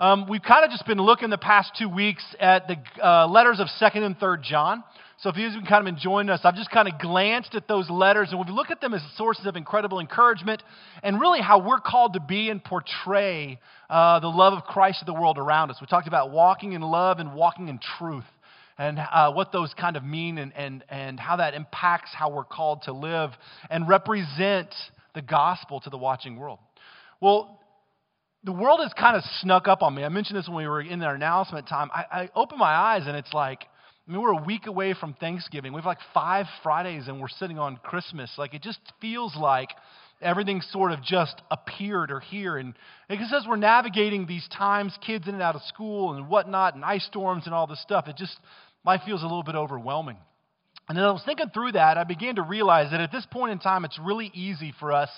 Um, we've kind of just been looking the past two weeks at the uh, letters of 2nd and 3rd John. So if you've been kind of enjoying us, I've just kind of glanced at those letters and we've looked at them as sources of incredible encouragement and really how we're called to be and portray uh, the love of Christ to the world around us. We talked about walking in love and walking in truth and uh, what those kind of mean and, and, and how that impacts how we're called to live and represent the gospel to the watching world. Well, the world has kind of snuck up on me. I mentioned this when we were in our announcement time. I, I open my eyes and it's like, I mean, we're a week away from Thanksgiving. We have like five Fridays and we're sitting on Christmas. Like, it just feels like everything sort of just appeared or here. And it says we're navigating these times, kids in and out of school and whatnot, and ice storms and all this stuff. It just, life feels a little bit overwhelming. And as I was thinking through that, I began to realize that at this point in time, it's really easy for us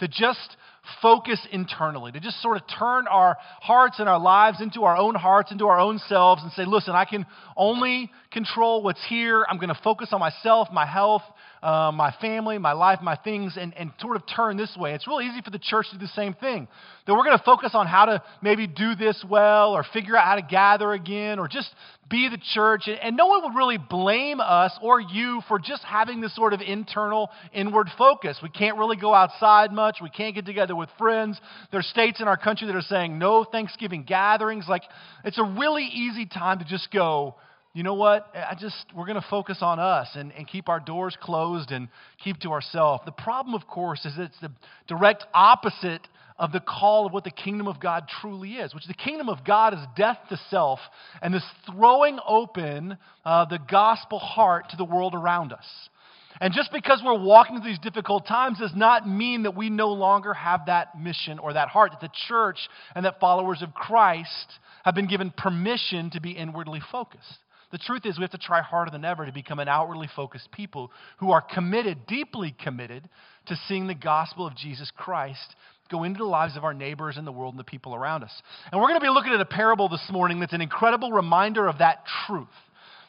to just focus internally, to just sort of turn our hearts and our lives into our own hearts, into our own selves, and say, listen, I can only control what's here. I'm going to focus on myself, my health, uh, my family, my life, my things, and, and sort of turn this way. It's really easy for the church to do the same thing. That we're going to focus on how to maybe do this well or figure out how to gather again or just be the church. And, and no one would really blame us or you for just having this sort of internal, inward focus. We can't really go outside much. We can't get together with friends. There are states in our country that are saying no Thanksgiving gatherings. Like, it's a really easy time to just go, you know what? I just, we're going to focus on us and, and keep our doors closed and keep to ourselves. The problem, of course, is it's the direct opposite of the call of what the kingdom of God truly is, which the kingdom of God is death to self and this throwing open uh, the gospel heart to the world around us. And just because we're walking through these difficult times does not mean that we no longer have that mission or that heart, that the church and that followers of Christ have been given permission to be inwardly focused. The truth is, we have to try harder than ever to become an outwardly focused people who are committed, deeply committed, to seeing the gospel of Jesus Christ go into the lives of our neighbors and the world and the people around us. And we're going to be looking at a parable this morning that's an incredible reminder of that truth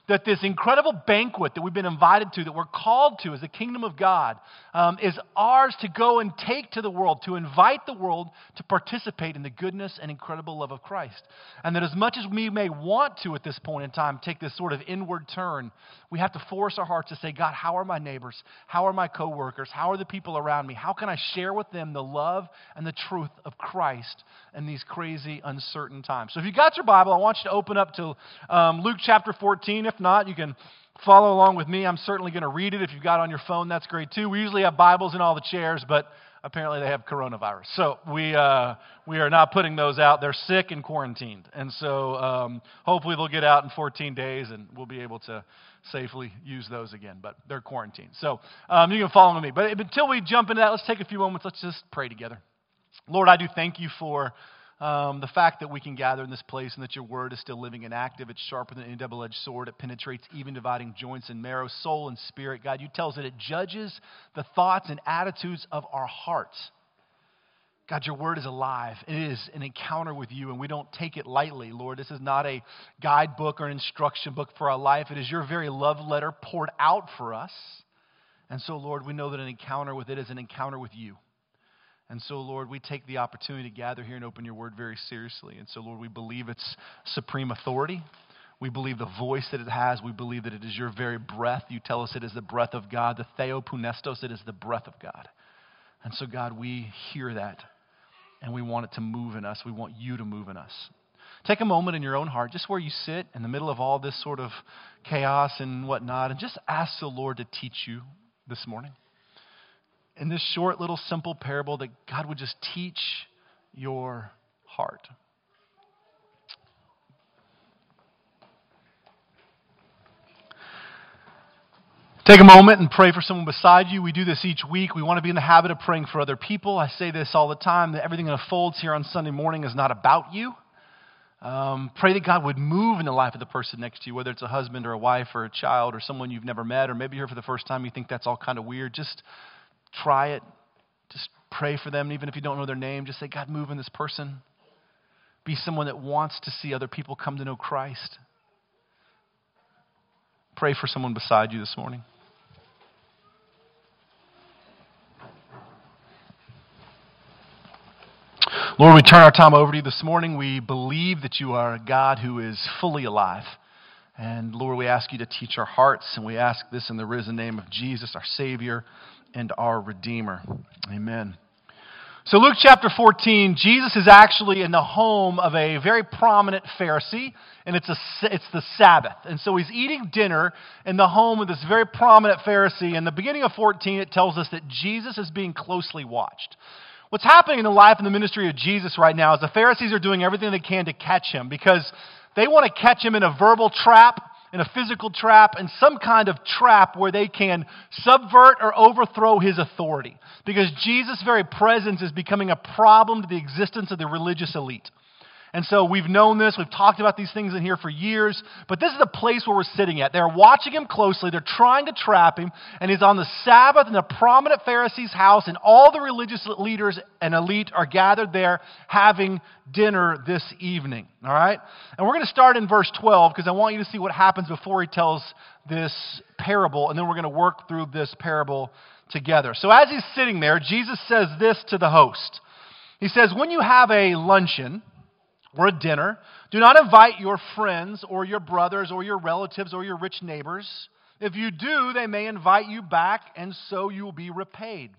that this incredible banquet that we've been invited to, that we're called to as the kingdom of God, um, is ours to go and take to the world, to invite the world to participate in the goodness and incredible love of Christ. And that as much as we may want to at this point in time take this sort of inward turn, we have to force our hearts to say, God, how are my neighbors? How are my coworkers? How are the people around me? How can I share with them the love and the truth of Christ in these crazy, uncertain times? So if you got your Bible, I want you to open up to um, Luke chapter 14. If not, you can follow along with me. I'm certainly going to read it. If you've got it on your phone, that's great too. We usually have Bibles in all the chairs, but apparently they have coronavirus. So we, uh, we are not putting those out. They're sick and quarantined. And so um, hopefully they'll get out in 14 days and we'll be able to safely use those again. But they're quarantined. So um, you can follow with me. But until we jump into that, let's take a few moments. Let's just pray together. Lord, I do thank you for um, the fact that we can gather in this place and that your word is still living and active. It's sharper than any double edged sword. It penetrates even dividing joints and marrow, soul and spirit. God, you tell us that it judges the thoughts and attitudes of our hearts. God, your word is alive. It is an encounter with you, and we don't take it lightly, Lord. This is not a guidebook or an instruction book for our life. It is your very love letter poured out for us. And so, Lord, we know that an encounter with it is an encounter with you. And so, Lord, we take the opportunity to gather here and open your word very seriously. And so, Lord, we believe its supreme authority. We believe the voice that it has. We believe that it is your very breath. You tell us it is the breath of God. The theopneustos, it is the breath of God. And so, God, we hear that and we want it to move in us. We want you to move in us. Take a moment in your own heart, just where you sit in the middle of all this sort of chaos and whatnot, and just ask the Lord to teach you this morning in this short little simple parable that God would just teach your heart. Take a moment and pray for someone beside you. We do this each week. We want to be in the habit of praying for other people. I say this all the time that everything that unfolds here on Sunday morning is not about you. Um, pray that God would move in the life of the person next to you, whether it's a husband or a wife or a child or someone you've never met, or maybe you're here for the first time, you think that's all kind of weird. Just Try it. Just pray for them. Even if you don't know their name, just say, God, move in this person. Be someone that wants to see other people come to know Christ. Pray for someone beside you this morning. Lord, we turn our time over to you this morning. We believe that you are a God who is fully alive. And Lord, we ask you to teach our hearts, and we ask this in the risen name of Jesus, our Savior and our Redeemer. Amen. So, Luke chapter 14, Jesus is actually in the home of a very prominent Pharisee, and it's, a, it's the Sabbath. And so he's eating dinner in the home of this very prominent Pharisee. In the beginning of 14, it tells us that Jesus is being closely watched. What's happening in the life and the ministry of Jesus right now is the Pharisees are doing everything they can to catch him because they want to catch him in a verbal trap, in a physical trap, in some kind of trap where they can subvert or overthrow his authority. Because Jesus' very presence is becoming a problem to the existence of the religious elite. And so we've known this. We've talked about these things in here for years. But this is the place where we're sitting at. They're watching him closely. They're trying to trap him. And he's on the Sabbath in a prominent Pharisee's house. And all the religious leaders and elite are gathered there having dinner this evening. All right? And we're going to start in verse 12 because I want you to see what happens before he tells this parable. And then we're going to work through this parable together. So as he's sitting there, Jesus says this to the host. He says, When you have a luncheon, or a dinner, do not invite your friends or your brothers or your relatives or your rich neighbors. If you do, they may invite you back, and so you will be repaid.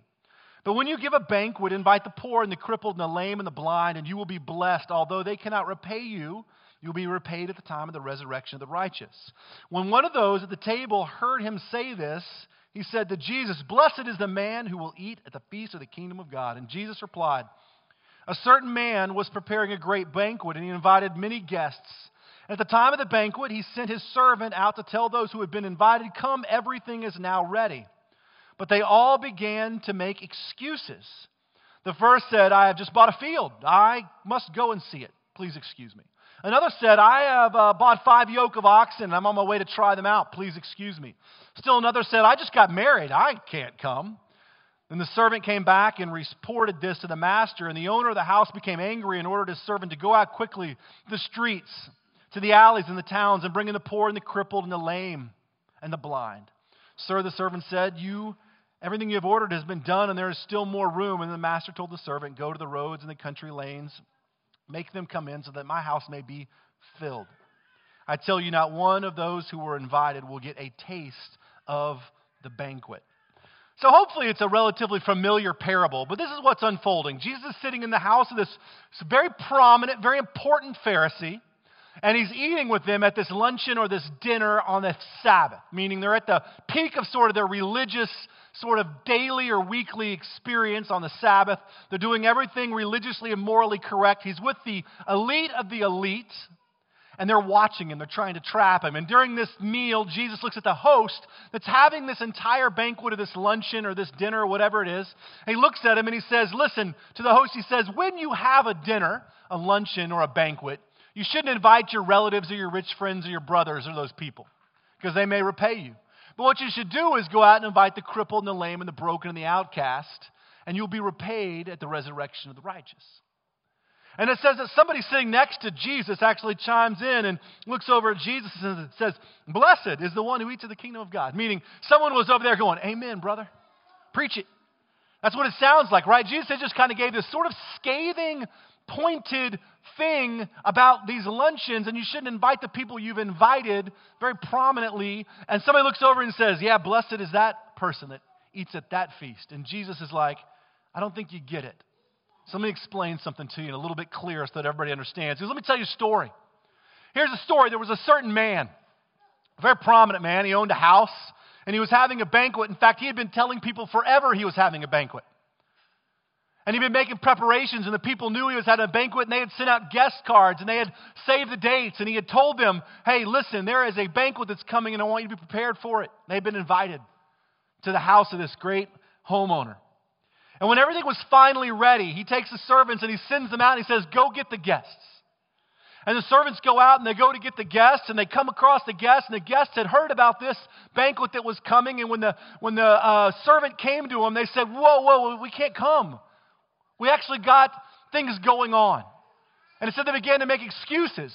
But when you give a banquet, invite the poor and the crippled and the lame and the blind, and you will be blessed. Although they cannot repay you, you'll be repaid at the time of the resurrection of the righteous. When one of those at the table heard him say this, he said to Jesus, Blessed is the man who will eat at the feast of the kingdom of God. And Jesus replied, a certain man was preparing a great banquet, and he invited many guests. At the time of the banquet, he sent his servant out to tell those who had been invited, Come, everything is now ready. But they all began to make excuses. The first said, I have just bought a field. I must go and see it. Please excuse me. Another said, I have uh, bought five yoke of oxen and I'm on my way to try them out. Please excuse me. Still another said, I just got married. I can't come. Then the servant came back and reported this to the master, and the owner of the house became angry and ordered his servant to go out quickly to the streets, to the alleys and the towns, and bring in the poor and the crippled and the lame and the blind. Sir, the servant said, You everything you have ordered has been done, and there is still more room. And the master told the servant, Go to the roads and the country lanes, make them come in so that my house may be filled. I tell you, not one of those who were invited will get a taste of the banquet. So hopefully it's a relatively familiar parable, but this is what's unfolding. Jesus is sitting in the house of this very prominent, very important Pharisee, and he's eating with them at this luncheon or this dinner on the Sabbath, meaning they're at the peak of sort of their religious sort of daily or weekly experience on the Sabbath. They're doing everything religiously and morally correct. He's with the elite of the elite, and they're watching him. They're trying to trap him. And during this meal, Jesus looks at the host that's having this entire banquet or this luncheon or this dinner or whatever it is. He looks at him and he says, Listen, to the host, he says, When you have a dinner, a luncheon, or a banquet, you shouldn't invite your relatives or your rich friends or your brothers or those people because they may repay you. But what you should do is go out and invite the crippled and the lame and the broken and the outcast, and you'll be repaid at the resurrection of the righteous. And it says that somebody sitting next to Jesus actually chimes in and looks over at Jesus and says, Blessed is the one who eats of the kingdom of God. Meaning, someone was over there going, Amen, brother. Preach it. That's what it sounds like, right? Jesus just kind of gave this sort of scathing, pointed thing about these luncheons, and you shouldn't invite the people you've invited very prominently. And somebody looks over and says, Yeah, blessed is that person that eats at that feast. And Jesus is like, I don't think you get it. So let me explain something to you in a little bit clearer so that everybody understands. Because let me tell you a story. Here's a story. There was a certain man, a very prominent man. He owned a house and he was having a banquet. In fact, he had been telling people forever he was having a banquet. And he'd been making preparations, and the people knew he was having a banquet, and they had sent out guest cards, and they had saved the dates, and he had told them, hey, listen, there is a banquet that's coming, and I want you to be prepared for it. They had been invited to the house of this great homeowner. And when everything was finally ready, he takes the servants and he sends them out and he says, Go get the guests. And the servants go out and they go to get the guests and they come across the guests and the guests had heard about this banquet that was coming. And when the, when the uh, servant came to them, they said, Whoa, whoa, we can't come. We actually got things going on. And said they began to make excuses.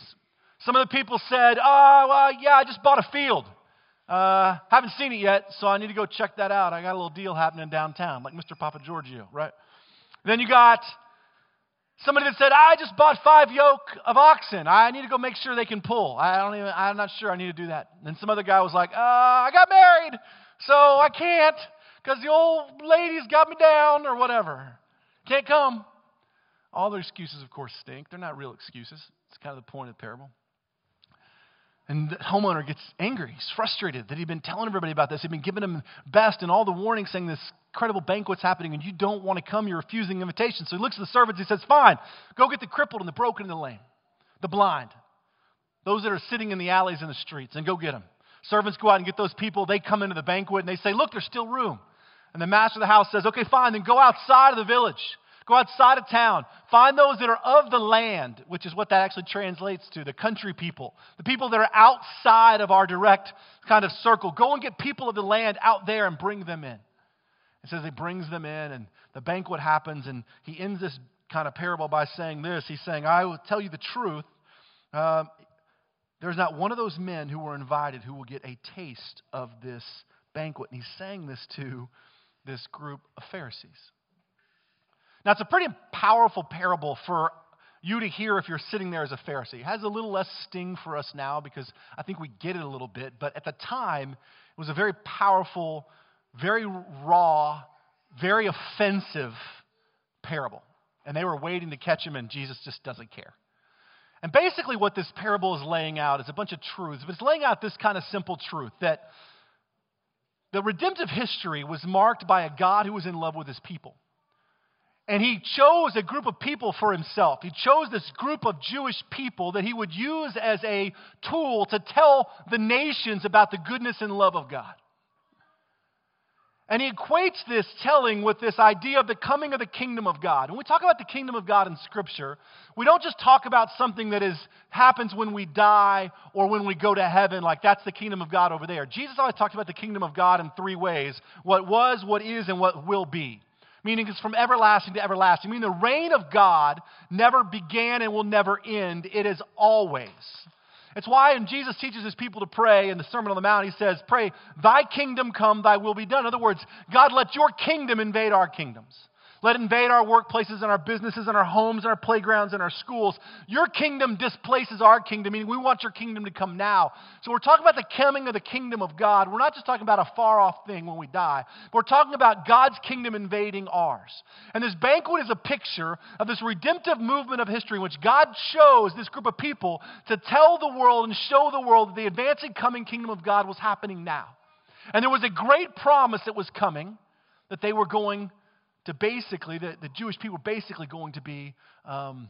Some of the people said, Oh, well, yeah, I just bought a field. Uh, haven't seen it yet, so I need to go check that out. I got a little deal happening downtown, like Mr. Papa Giorgio, right? Then you got Somebody that said, I just bought five yoke of oxen. I need to go make sure they can pull. I don't even, I'm not sure I need to do that. And some other guy was like, uh, I got married, so I can't because the old lady's got me down or whatever. Can't come. All their excuses, of course, stink. They're not real excuses. It's kind of the point of the parable. And the homeowner gets angry. He's frustrated that he'd been telling everybody about this. He'd been giving them best and all the warnings saying this incredible banquet's happening and you don't want to come. You're refusing invitation. So he looks at the servants. He says, Fine, go get the crippled and the broken and the lame, the blind, those that are sitting in the alleys and the streets, and go get them. Servants go out and get those people. They come into the banquet and they say, Look, there's still room. And the master of the house says, Okay, fine, then go outside of the village. Go outside of town. Find those that are of the land, which is what that actually translates to the country people, the people that are outside of our direct kind of circle. Go and get people of the land out there and bring them in. It says he brings them in, and the banquet happens, and he ends this kind of parable by saying this. He's saying, I will tell you the truth. Uh, there's not one of those men who were invited who will get a taste of this banquet. And he's saying this to this group of Pharisees. Now, it's a pretty powerful parable for you to hear if you're sitting there as a Pharisee. It has a little less sting for us now because I think we get it a little bit. But at the time, it was a very powerful, very raw, very offensive parable. And they were waiting to catch him, and Jesus just doesn't care. And basically, what this parable is laying out is a bunch of truths, but it's laying out this kind of simple truth that the redemptive history was marked by a God who was in love with his people. And he chose a group of people for himself. He chose this group of Jewish people that he would use as a tool to tell the nations about the goodness and love of God. And he equates this telling with this idea of the coming of the kingdom of God. When we talk about the kingdom of God in Scripture, we don't just talk about something that is, happens when we die or when we go to heaven, like that's the kingdom of God over there. Jesus always talks about the kingdom of God in three ways what was, what is, and what will be meaning it's from everlasting to everlasting. Meaning the reign of God never began and will never end, it is always. It's why when Jesus teaches his people to pray in the Sermon on the Mount, he says, Pray, thy kingdom come, thy will be done. In other words, God, let your kingdom invade our kingdoms. Let it invade our workplaces and our businesses and our homes and our playgrounds and our schools. Your kingdom displaces our kingdom, meaning we want your kingdom to come now. So we're talking about the coming of the kingdom of God. We're not just talking about a far off thing when we die, we're talking about God's kingdom invading ours. And this banquet is a picture of this redemptive movement of history in which God chose this group of people to tell the world and show the world that the advancing coming kingdom of God was happening now. And there was a great promise that was coming that they were going to basically, the, the Jewish people basically going to be um,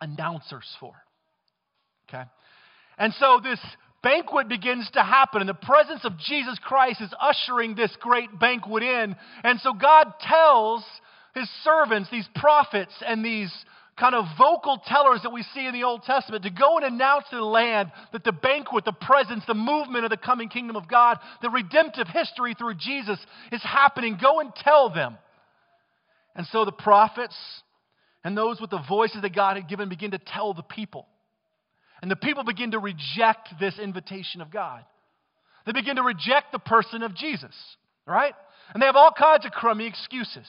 announcers for. Okay? And so this banquet begins to happen, and the presence of Jesus Christ is ushering this great banquet in. And so God tells his servants, these prophets, and these kind of vocal tellers that we see in the Old Testament to go and announce to the land that the banquet, the presence, the movement of the coming kingdom of God, the redemptive history through Jesus is happening. Go and tell them. And so the prophets and those with the voices that God had given begin to tell the people. And the people begin to reject this invitation of God. They begin to reject the person of Jesus, right? And they have all kinds of crummy excuses.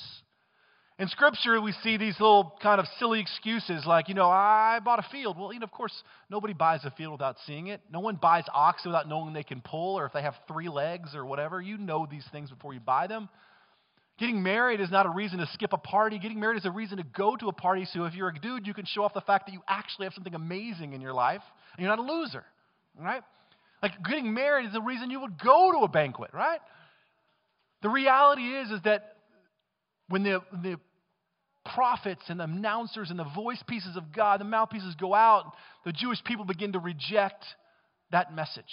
In Scripture, we see these little kind of silly excuses like, you know, I bought a field. Well, you know, of course, nobody buys a field without seeing it. No one buys oxen without knowing they can pull or if they have three legs or whatever. You know these things before you buy them. Getting married is not a reason to skip a party. Getting married is a reason to go to a party so if you're a dude, you can show off the fact that you actually have something amazing in your life and you're not a loser, right? Like getting married is the reason you would go to a banquet, right? The reality is is that when the, the prophets and the announcers and the voice pieces of God, the mouthpieces go out, the Jewish people begin to reject that message.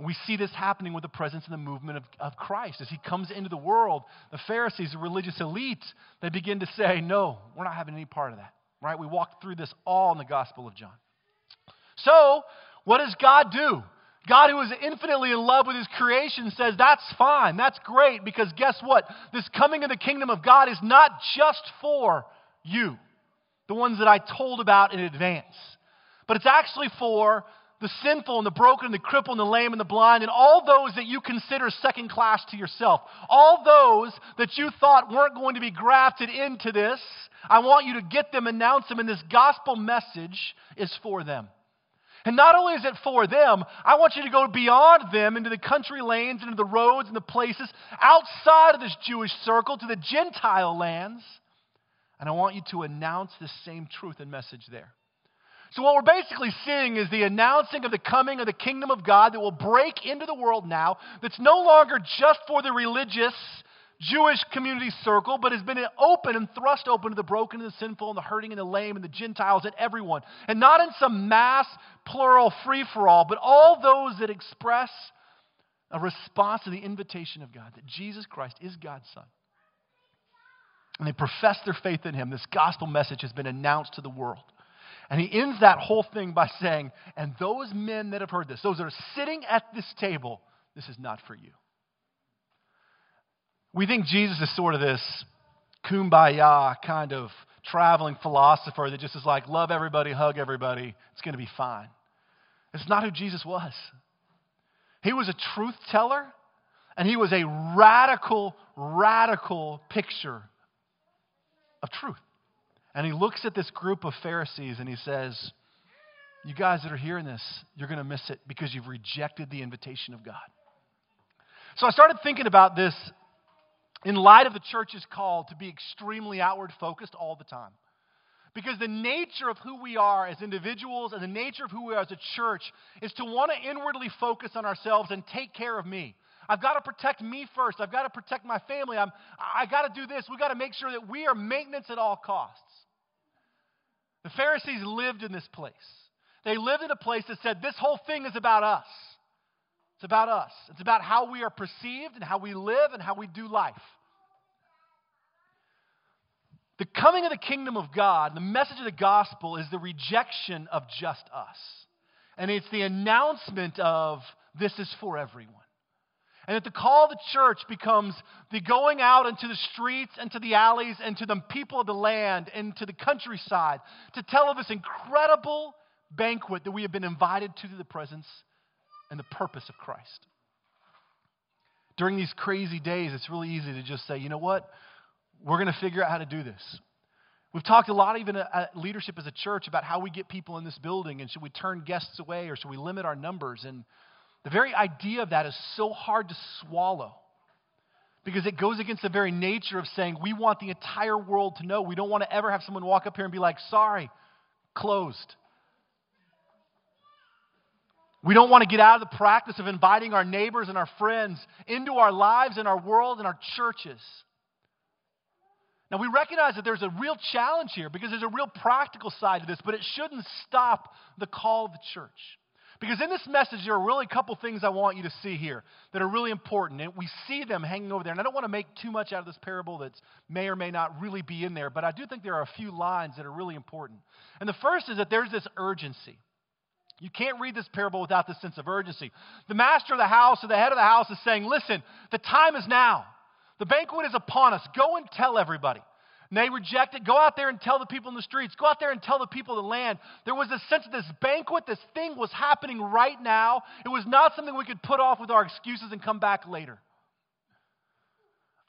We see this happening with the presence and the movement of, of Christ. As he comes into the world, the Pharisees, the religious elite, they begin to say, No, we're not having any part of that. Right? We walked through this all in the Gospel of John. So, what does God do? God, who is infinitely in love with his creation, says, That's fine. That's great. Because guess what? This coming of the kingdom of God is not just for you, the ones that I told about in advance, but it's actually for the sinful and the broken and the crippled and the lame and the blind and all those that you consider second class to yourself. All those that you thought weren't going to be grafted into this. I want you to get them, announce them, and this gospel message is for them. And not only is it for them, I want you to go beyond them into the country lanes, into the roads and the places outside of this Jewish circle to the Gentile lands. And I want you to announce the same truth and message there. So, what we're basically seeing is the announcing of the coming of the kingdom of God that will break into the world now, that's no longer just for the religious Jewish community circle, but has been open and thrust open to the broken and the sinful and the hurting and the lame and the Gentiles and everyone. And not in some mass, plural, free for all, but all those that express a response to the invitation of God that Jesus Christ is God's Son. And they profess their faith in Him. This gospel message has been announced to the world. And he ends that whole thing by saying, And those men that have heard this, those that are sitting at this table, this is not for you. We think Jesus is sort of this kumbaya kind of traveling philosopher that just is like, love everybody, hug everybody, it's going to be fine. It's not who Jesus was. He was a truth teller, and he was a radical, radical picture of truth. And he looks at this group of Pharisees and he says, You guys that are hearing this, you're going to miss it because you've rejected the invitation of God. So I started thinking about this in light of the church's call to be extremely outward focused all the time. Because the nature of who we are as individuals and the nature of who we are as a church is to want to inwardly focus on ourselves and take care of me. I've got to protect me first. I've got to protect my family. I'm, I got to do this. We've got to make sure that we are maintenance at all costs. The Pharisees lived in this place. They lived in a place that said, this whole thing is about us. It's about us. It's about how we are perceived and how we live and how we do life. The coming of the kingdom of God, the message of the gospel, is the rejection of just us. And it's the announcement of this is for everyone. And that the call of the church becomes the going out into the streets and to the alleys and to the people of the land and to the countryside to tell of this incredible banquet that we have been invited to the presence and the purpose of Christ. During these crazy days, it's really easy to just say, you know what? We're going to figure out how to do this. We've talked a lot, even at leadership as a church, about how we get people in this building and should we turn guests away or should we limit our numbers? And the very idea of that is so hard to swallow because it goes against the very nature of saying we want the entire world to know. We don't want to ever have someone walk up here and be like, sorry, closed. We don't want to get out of the practice of inviting our neighbors and our friends into our lives and our world and our churches. Now, we recognize that there's a real challenge here because there's a real practical side to this, but it shouldn't stop the call of the church. Because in this message, there are really a couple things I want you to see here that are really important. And we see them hanging over there. And I don't want to make too much out of this parable that may or may not really be in there, but I do think there are a few lines that are really important. And the first is that there's this urgency. You can't read this parable without this sense of urgency. The master of the house or the head of the house is saying, Listen, the time is now. The banquet is upon us. Go and tell everybody. And they reject it. Go out there and tell the people in the streets. Go out there and tell the people of the land. There was a sense of this banquet, this thing was happening right now. It was not something we could put off with our excuses and come back later.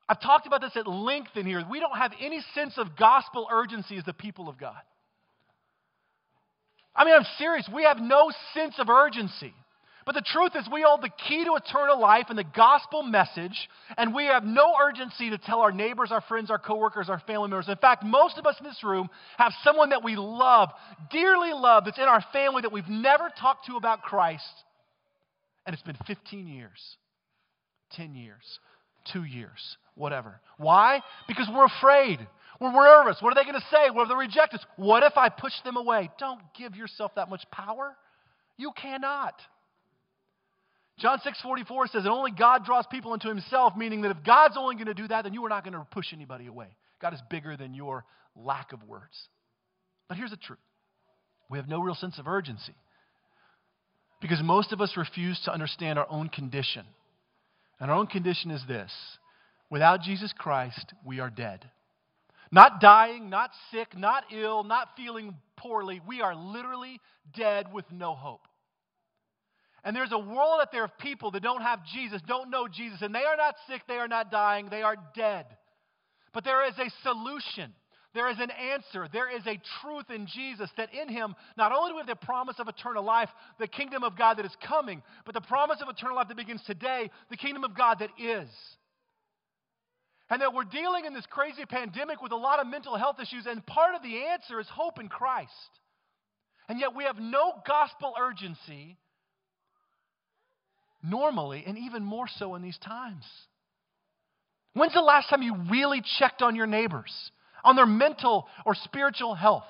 I've talked about this at length in here. We don't have any sense of gospel urgency as the people of God. I mean, I'm serious. We have no sense of urgency. But the truth is, we hold the key to eternal life and the gospel message, and we have no urgency to tell our neighbors, our friends, our coworkers, our family members. In fact, most of us in this room have someone that we love, dearly love, that's in our family that we've never talked to about Christ, and it's been 15 years, 10 years, two years, whatever. Why? Because we're afraid. We're nervous. What are they going to say? What if they reject us? What if I push them away? Don't give yourself that much power. You cannot. John 6:44 says that only God draws people into himself, meaning that if God's only going to do that, then you are not going to push anybody away. God is bigger than your lack of words. But here's the truth. We have no real sense of urgency. Because most of us refuse to understand our own condition. And our own condition is this without Jesus Christ, we are dead. Not dying, not sick, not ill, not feeling poorly. We are literally dead with no hope. And there's a world out there of people that don't have Jesus, don't know Jesus, and they are not sick, they are not dying, they are dead. But there is a solution. There is an answer. There is a truth in Jesus that in Him, not only do we have the promise of eternal life, the kingdom of God that is coming, but the promise of eternal life that begins today, the kingdom of God that is. And that we're dealing in this crazy pandemic with a lot of mental health issues, and part of the answer is hope in Christ. And yet we have no gospel urgency normally, and even more so in these times. When's the last time you really checked on your neighbors, on their mental or spiritual health?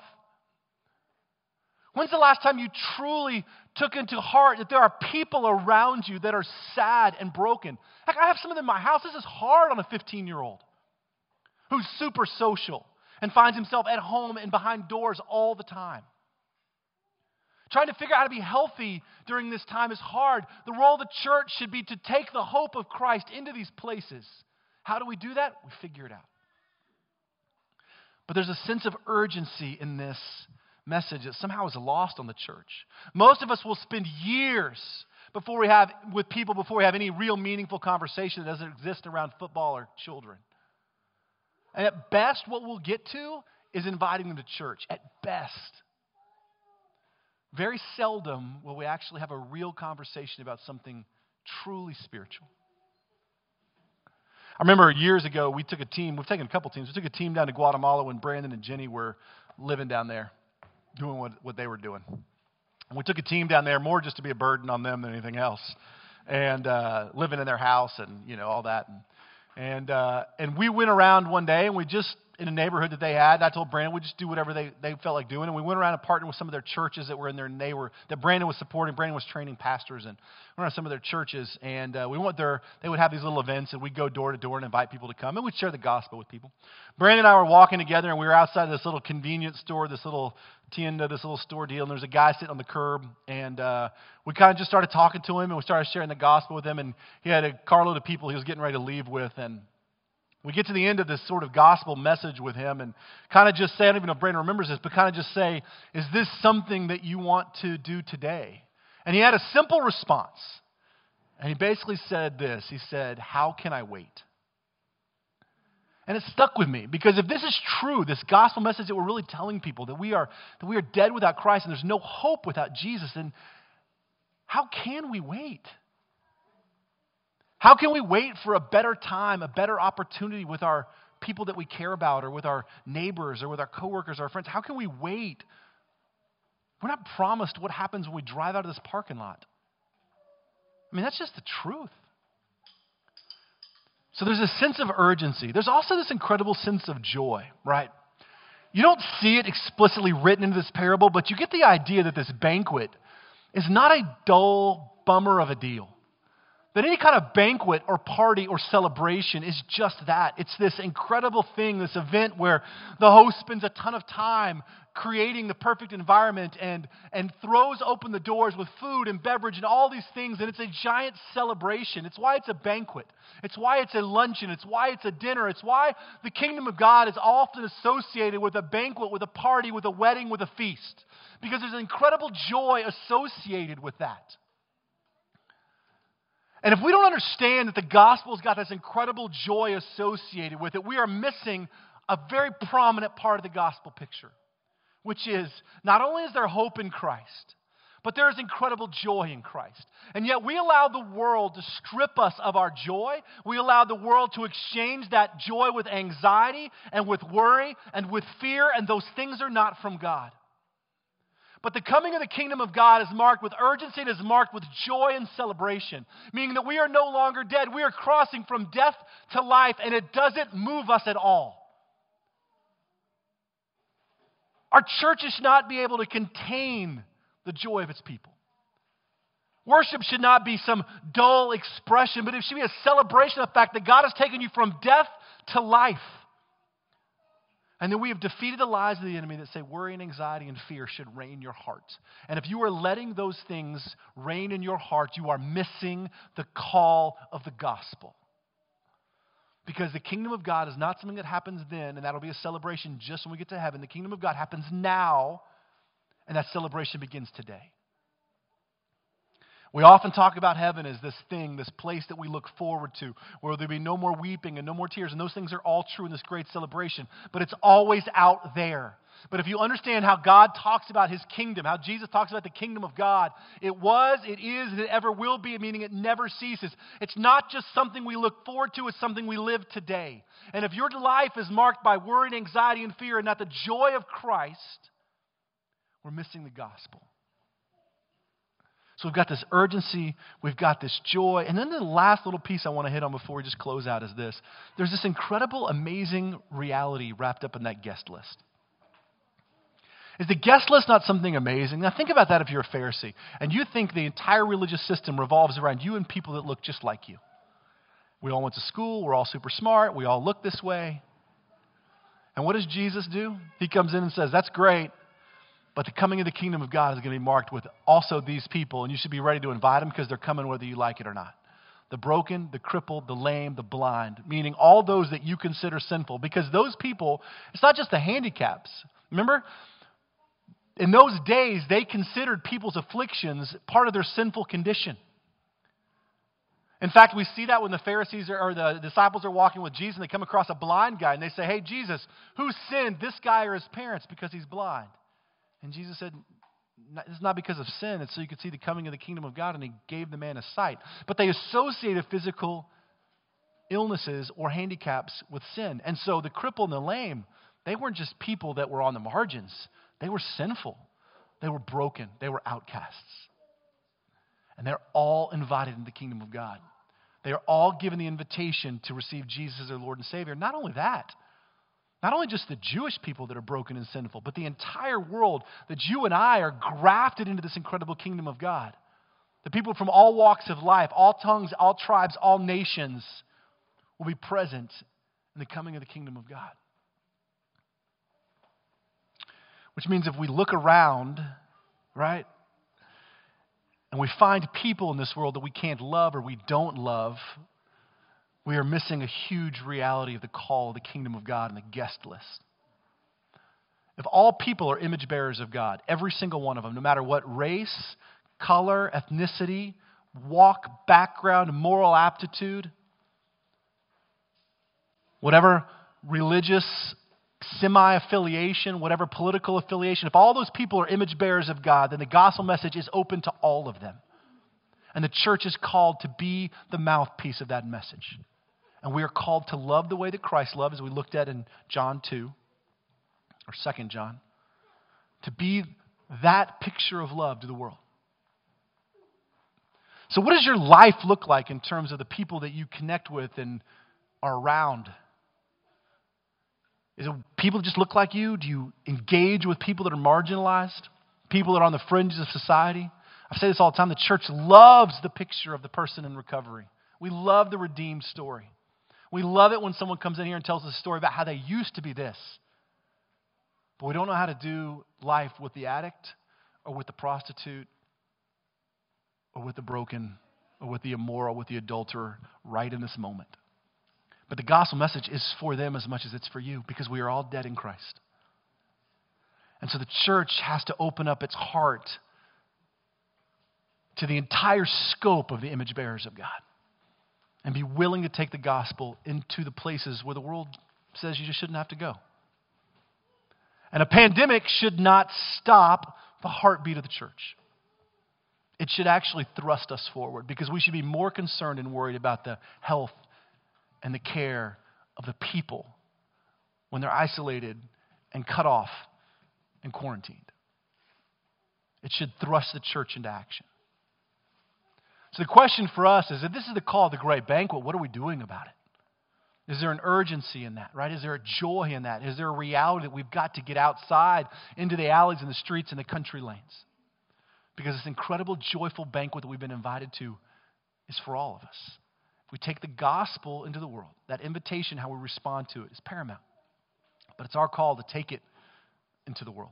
When's the last time you truly took into heart that there are people around you that are sad and broken? Heck, I have some of them in my house. This is hard on a 15 year old who's super social and finds himself at home and behind doors all the time. Trying to figure out how to be healthy during this time is hard. The role of the church should be to take the hope of Christ into these places. How do we do that? We figure it out. But there's a sense of urgency in this message that somehow is lost on the church. Most of us will spend years before we have with people before we have any real meaningful conversation that doesn't exist around football or children. And at best, what we'll get to is inviting them to church. At best. Very seldom will we actually have a real conversation about something truly spiritual. I remember years ago, we took a team, we've taken a couple teams, we took a team down to Guatemala when Brandon and Jenny were living down there, doing what, what they were doing. And we took a team down there more just to be a burden on them than anything else, and uh, living in their house and, you know, all that. And, and, uh, and we went around one day and we just in a neighborhood that they had. I told Brandon we'd just do whatever they, they felt like doing. And we went around and partnered with some of their churches that were in they were, that Brandon was supporting. Brandon was training pastors and we went around some of their churches. And uh, we went there, they would have these little events and we'd go door to door and invite people to come and we'd share the gospel with people. Brandon and I were walking together and we were outside this little convenience store, this little tienda, this little store deal. And there's a guy sitting on the curb and uh, we kind of just started talking to him and we started sharing the gospel with him. And he had a carload of people he was getting ready to leave with. And we get to the end of this sort of gospel message with him and kind of just say, I don't even know if Brandon remembers this, but kind of just say, Is this something that you want to do today? And he had a simple response. And he basically said this He said, How can I wait? And it stuck with me because if this is true, this gospel message that we're really telling people that we are, that we are dead without Christ and there's no hope without Jesus, then how can we wait? How can we wait for a better time, a better opportunity with our people that we care about or with our neighbors or with our coworkers or our friends? How can we wait? We're not promised what happens when we drive out of this parking lot. I mean, that's just the truth. So there's a sense of urgency. There's also this incredible sense of joy, right? You don't see it explicitly written into this parable, but you get the idea that this banquet is not a dull bummer of a deal. That any kind of banquet or party or celebration is just that. It's this incredible thing, this event where the host spends a ton of time creating the perfect environment and, and throws open the doors with food and beverage and all these things. And it's a giant celebration. It's why it's a banquet. It's why it's a luncheon. It's why it's a dinner. It's why the kingdom of God is often associated with a banquet, with a party, with a wedding, with a feast. Because there's an incredible joy associated with that. And if we don't understand that the gospel's got this incredible joy associated with it, we are missing a very prominent part of the gospel picture, which is not only is there hope in Christ, but there is incredible joy in Christ. And yet we allow the world to strip us of our joy. We allow the world to exchange that joy with anxiety and with worry and with fear, and those things are not from God. But the coming of the kingdom of God is marked with urgency, it is marked with joy and celebration, meaning that we are no longer dead. We are crossing from death to life, and it doesn't move us at all. Our churches should not be able to contain the joy of its people. Worship should not be some dull expression, but it should be a celebration of the fact that God has taken you from death to life. And then we have defeated the lies of the enemy that say worry and anxiety and fear should reign your heart. And if you are letting those things reign in your heart, you are missing the call of the gospel. Because the kingdom of God is not something that happens then, and that'll be a celebration just when we get to heaven. The kingdom of God happens now, and that celebration begins today. We often talk about heaven as this thing, this place that we look forward to, where there'll be no more weeping and no more tears. And those things are all true in this great celebration. But it's always out there. But if you understand how God talks about his kingdom, how Jesus talks about the kingdom of God, it was, it is, and it ever will be, meaning it never ceases. It's not just something we look forward to, it's something we live today. And if your life is marked by worry and anxiety and fear and not the joy of Christ, we're missing the gospel. So we've got this urgency, we've got this joy. And then the last little piece I want to hit on before we just close out is this there's this incredible, amazing reality wrapped up in that guest list. Is the guest list not something amazing? Now, think about that if you're a Pharisee and you think the entire religious system revolves around you and people that look just like you. We all went to school, we're all super smart, we all look this way. And what does Jesus do? He comes in and says, That's great, but the coming of the kingdom of God is going to be marked with also these people, and you should be ready to invite them because they're coming whether you like it or not. The broken, the crippled, the lame, the blind, meaning all those that you consider sinful, because those people, it's not just the handicaps. Remember? In those days, they considered people's afflictions part of their sinful condition. In fact, we see that when the Pharisees are, or the disciples are walking with Jesus and they come across a blind guy and they say, Hey, Jesus, who sinned, this guy or his parents, because he's blind? And Jesus said, it's not because of sin, it's so you could see the coming of the kingdom of God, and he gave the man a sight. But they associated physical illnesses or handicaps with sin. And so the cripple and the lame, they weren't just people that were on the margins, they were sinful, they were broken, they were outcasts. And they're all invited into the kingdom of God. They are all given the invitation to receive Jesus as their Lord and Savior. Not only that, not only just the Jewish people that are broken and sinful, but the entire world that you and I are grafted into this incredible kingdom of God. The people from all walks of life, all tongues, all tribes, all nations will be present in the coming of the kingdom of God. Which means if we look around, right, and we find people in this world that we can't love or we don't love, we are missing a huge reality of the call of the kingdom of God and the guest list. If all people are image bearers of God, every single one of them, no matter what race, color, ethnicity, walk, background, moral aptitude, whatever religious semi affiliation, whatever political affiliation, if all those people are image bearers of God, then the gospel message is open to all of them. And the church is called to be the mouthpiece of that message. And we are called to love the way that Christ loved, as we looked at in John 2, or 2 John, to be that picture of love to the world. So, what does your life look like in terms of the people that you connect with and are around? Is it people that just look like you? Do you engage with people that are marginalized? People that are on the fringes of society? I say this all the time the church loves the picture of the person in recovery. We love the redeemed story. We love it when someone comes in here and tells us a story about how they used to be this. But we don't know how to do life with the addict or with the prostitute or with the broken or with the immoral, with the adulterer right in this moment. But the gospel message is for them as much as it's for you because we are all dead in Christ. And so the church has to open up its heart to the entire scope of the image bearers of God and be willing to take the gospel into the places where the world says you just shouldn't have to go. And a pandemic should not stop the heartbeat of the church. It should actually thrust us forward because we should be more concerned and worried about the health and the care of the people when they're isolated and cut off and quarantined. It should thrust the church into action. So the question for us is if this is the call of the great banquet, what are we doing about it? Is there an urgency in that, right? Is there a joy in that? Is there a reality that we've got to get outside into the alleys and the streets and the country lanes? Because this incredible, joyful banquet that we've been invited to is for all of us. If we take the gospel into the world, that invitation, how we respond to it, is paramount. But it's our call to take it into the world.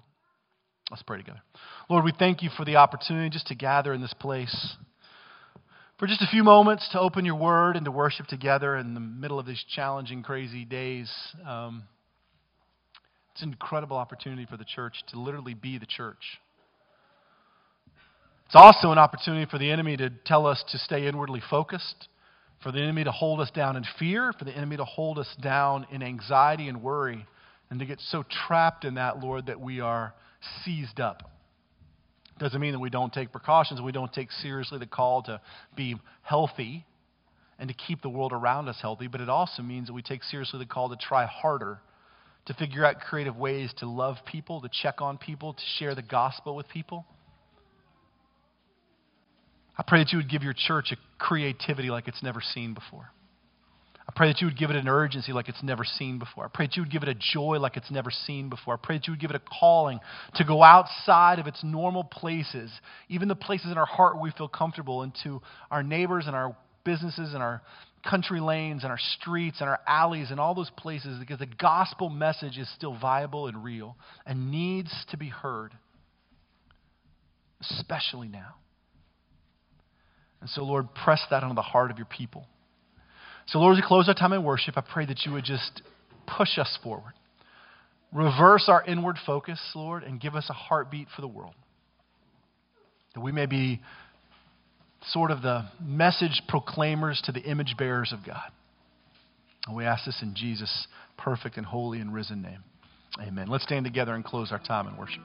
Let's pray together. Lord, we thank you for the opportunity just to gather in this place for just a few moments to open your word and to worship together in the middle of these challenging, crazy days. Um, it's an incredible opportunity for the church to literally be the church. It's also an opportunity for the enemy to tell us to stay inwardly focused, for the enemy to hold us down in fear, for the enemy to hold us down in anxiety and worry, and to get so trapped in that, Lord, that we are seized up. Doesn't mean that we don't take precautions, we don't take seriously the call to be healthy and to keep the world around us healthy, but it also means that we take seriously the call to try harder, to figure out creative ways to love people, to check on people, to share the gospel with people. I pray that you would give your church a creativity like it's never seen before. I pray that you would give it an urgency like it's never seen before. I pray that you would give it a joy like it's never seen before. I pray that you would give it a calling to go outside of its normal places, even the places in our heart where we feel comfortable, into our neighbors and our businesses and our country lanes and our streets and our alleys and all those places because the gospel message is still viable and real and needs to be heard, especially now. And so, Lord, press that onto the heart of your people. So, Lord, as we close our time in worship, I pray that you would just push us forward. Reverse our inward focus, Lord, and give us a heartbeat for the world. That we may be sort of the message proclaimers to the image bearers of God. And we ask this in Jesus' perfect and holy and risen name. Amen. Let's stand together and close our time in worship.